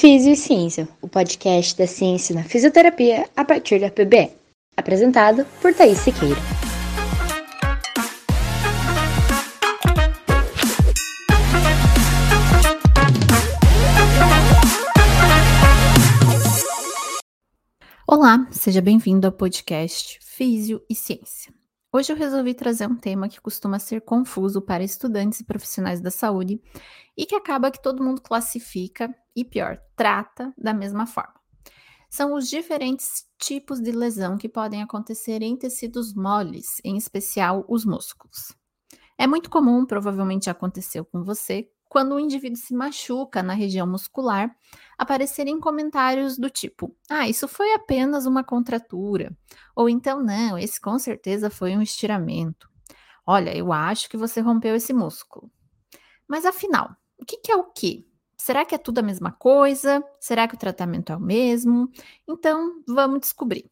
Físio e Ciência, o podcast da ciência na fisioterapia a partir da PBE. Apresentado por Thaís Siqueira. Olá, seja bem-vindo ao podcast Físio e Ciência. Hoje eu resolvi trazer um tema que costuma ser confuso para estudantes e profissionais da saúde e que acaba que todo mundo classifica e, pior, trata da mesma forma. São os diferentes tipos de lesão que podem acontecer em tecidos moles, em especial os músculos. É muito comum, provavelmente aconteceu com você, quando o indivíduo se machuca na região muscular, aparecerem comentários do tipo: Ah, isso foi apenas uma contratura. Ou então, não, esse com certeza foi um estiramento. Olha, eu acho que você rompeu esse músculo. Mas afinal, o que, que é o que? Será que é tudo a mesma coisa? Será que o tratamento é o mesmo? Então, vamos descobrir.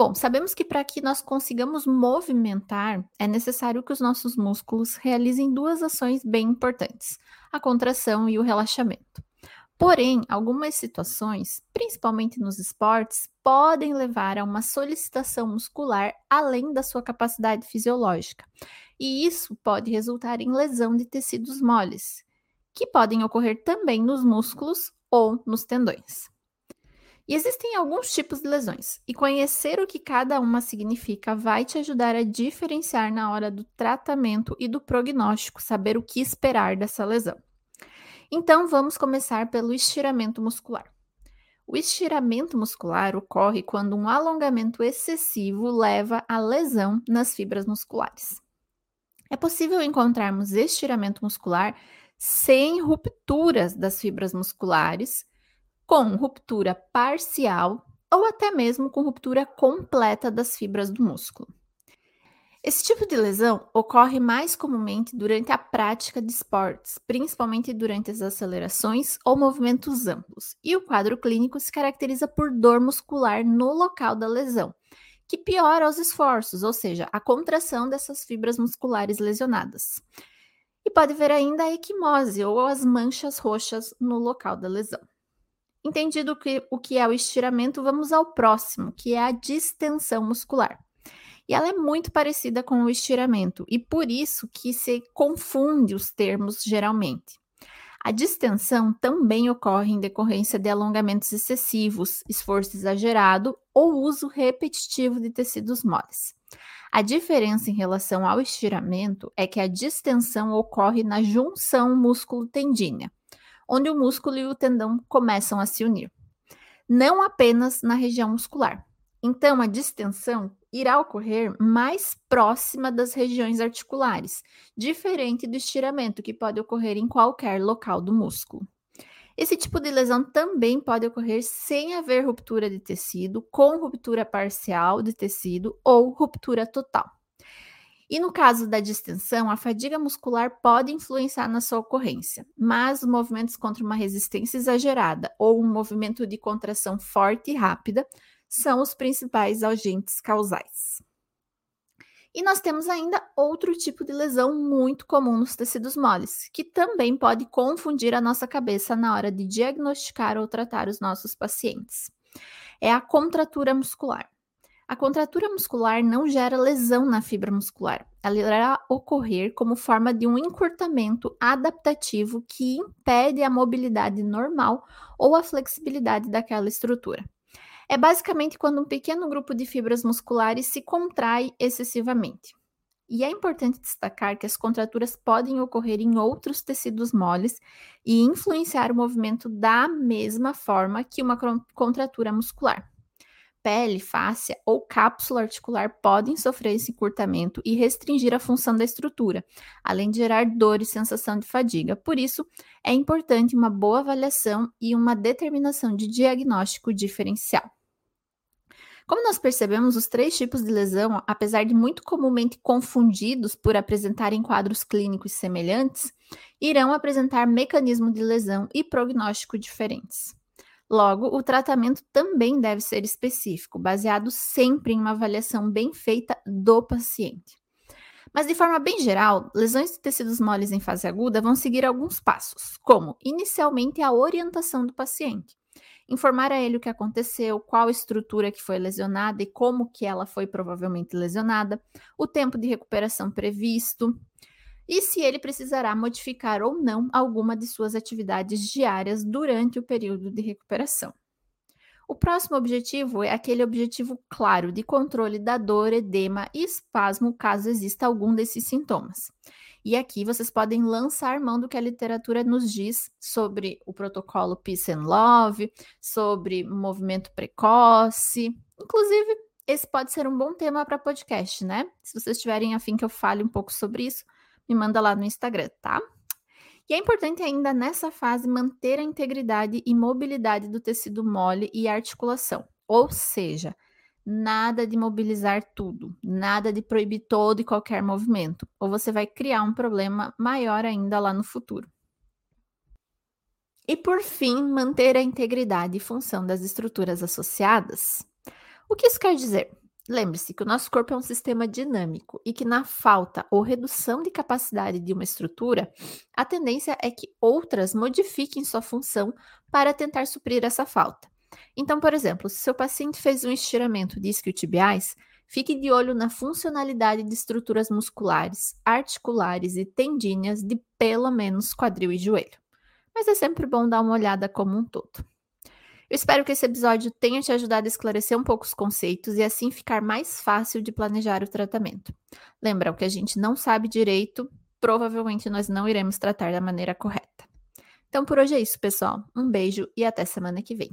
Bom, sabemos que para que nós consigamos movimentar, é necessário que os nossos músculos realizem duas ações bem importantes: a contração e o relaxamento. Porém, algumas situações, principalmente nos esportes, podem levar a uma solicitação muscular além da sua capacidade fisiológica. E isso pode resultar em lesão de tecidos moles, que podem ocorrer também nos músculos ou nos tendões. E existem alguns tipos de lesões, e conhecer o que cada uma significa vai te ajudar a diferenciar na hora do tratamento e do prognóstico, saber o que esperar dessa lesão. Então, vamos começar pelo estiramento muscular. O estiramento muscular ocorre quando um alongamento excessivo leva à lesão nas fibras musculares. É possível encontrarmos estiramento muscular sem rupturas das fibras musculares com ruptura parcial ou até mesmo com ruptura completa das fibras do músculo. Esse tipo de lesão ocorre mais comumente durante a prática de esportes, principalmente durante as acelerações ou movimentos amplos, e o quadro clínico se caracteriza por dor muscular no local da lesão, que piora os esforços, ou seja, a contração dessas fibras musculares lesionadas. E pode ver ainda a equimose ou as manchas roxas no local da lesão. Entendido que, o que é o estiramento, vamos ao próximo, que é a distensão muscular. E ela é muito parecida com o estiramento, e por isso que se confunde os termos geralmente. A distensão também ocorre em decorrência de alongamentos excessivos, esforço exagerado ou uso repetitivo de tecidos moles. A diferença em relação ao estiramento é que a distensão ocorre na junção músculo-tendínea, onde o músculo e o tendão começam a se unir, não apenas na região muscular. Então, a distensão irá ocorrer mais próxima das regiões articulares, diferente do estiramento, que pode ocorrer em qualquer local do músculo. Esse tipo de lesão também pode ocorrer sem haver ruptura de tecido, com ruptura parcial de tecido ou ruptura total. E no caso da distensão, a fadiga muscular pode influenciar na sua ocorrência, mas movimentos contra uma resistência exagerada ou um movimento de contração forte e rápida são os principais agentes causais. E nós temos ainda outro tipo de lesão muito comum nos tecidos moles, que também pode confundir a nossa cabeça na hora de diagnosticar ou tratar os nossos pacientes. É a contratura muscular. A contratura muscular não gera lesão na fibra muscular. Ela irá ocorrer como forma de um encurtamento adaptativo que impede a mobilidade normal ou a flexibilidade daquela estrutura. É basicamente quando um pequeno grupo de fibras musculares se contrai excessivamente. E é importante destacar que as contraturas podem ocorrer em outros tecidos moles e influenciar o movimento da mesma forma que uma contratura muscular pele, fáscia ou cápsula articular podem sofrer esse encurtamento e restringir a função da estrutura, além de gerar dor e sensação de fadiga. Por isso, é importante uma boa avaliação e uma determinação de diagnóstico diferencial. Como nós percebemos, os três tipos de lesão, apesar de muito comumente confundidos por apresentarem quadros clínicos semelhantes, irão apresentar mecanismo de lesão e prognóstico diferentes. Logo, o tratamento também deve ser específico, baseado sempre em uma avaliação bem feita do paciente. Mas de forma bem geral, lesões de tecidos moles em fase aguda vão seguir alguns passos, como inicialmente a orientação do paciente. Informar a ele o que aconteceu, qual estrutura que foi lesionada e como que ela foi provavelmente lesionada, o tempo de recuperação previsto, e se ele precisará modificar ou não alguma de suas atividades diárias durante o período de recuperação. O próximo objetivo é aquele objetivo claro de controle da dor, edema e espasmo, caso exista algum desses sintomas. E aqui vocês podem lançar mão do que a literatura nos diz sobre o protocolo Peace and Love, sobre movimento precoce. Inclusive, esse pode ser um bom tema para podcast, né? Se vocês tiverem afim que eu fale um pouco sobre isso, me manda lá no Instagram, tá? E é importante ainda nessa fase manter a integridade e mobilidade do tecido mole e articulação. Ou seja, nada de mobilizar tudo, nada de proibir todo e qualquer movimento, ou você vai criar um problema maior ainda lá no futuro. E por fim, manter a integridade e função das estruturas associadas. O que isso quer dizer? Lembre-se que o nosso corpo é um sistema dinâmico e que, na falta ou redução de capacidade de uma estrutura, a tendência é que outras modifiquem sua função para tentar suprir essa falta. Então, por exemplo, se seu paciente fez um estiramento de isquiotibiais, fique de olho na funcionalidade de estruturas musculares, articulares e tendíneas de pelo menos quadril e joelho. Mas é sempre bom dar uma olhada como um todo. Eu espero que esse episódio tenha te ajudado a esclarecer um pouco os conceitos e assim ficar mais fácil de planejar o tratamento. Lembra, o que a gente não sabe direito, provavelmente nós não iremos tratar da maneira correta. Então por hoje é isso, pessoal. Um beijo e até semana que vem.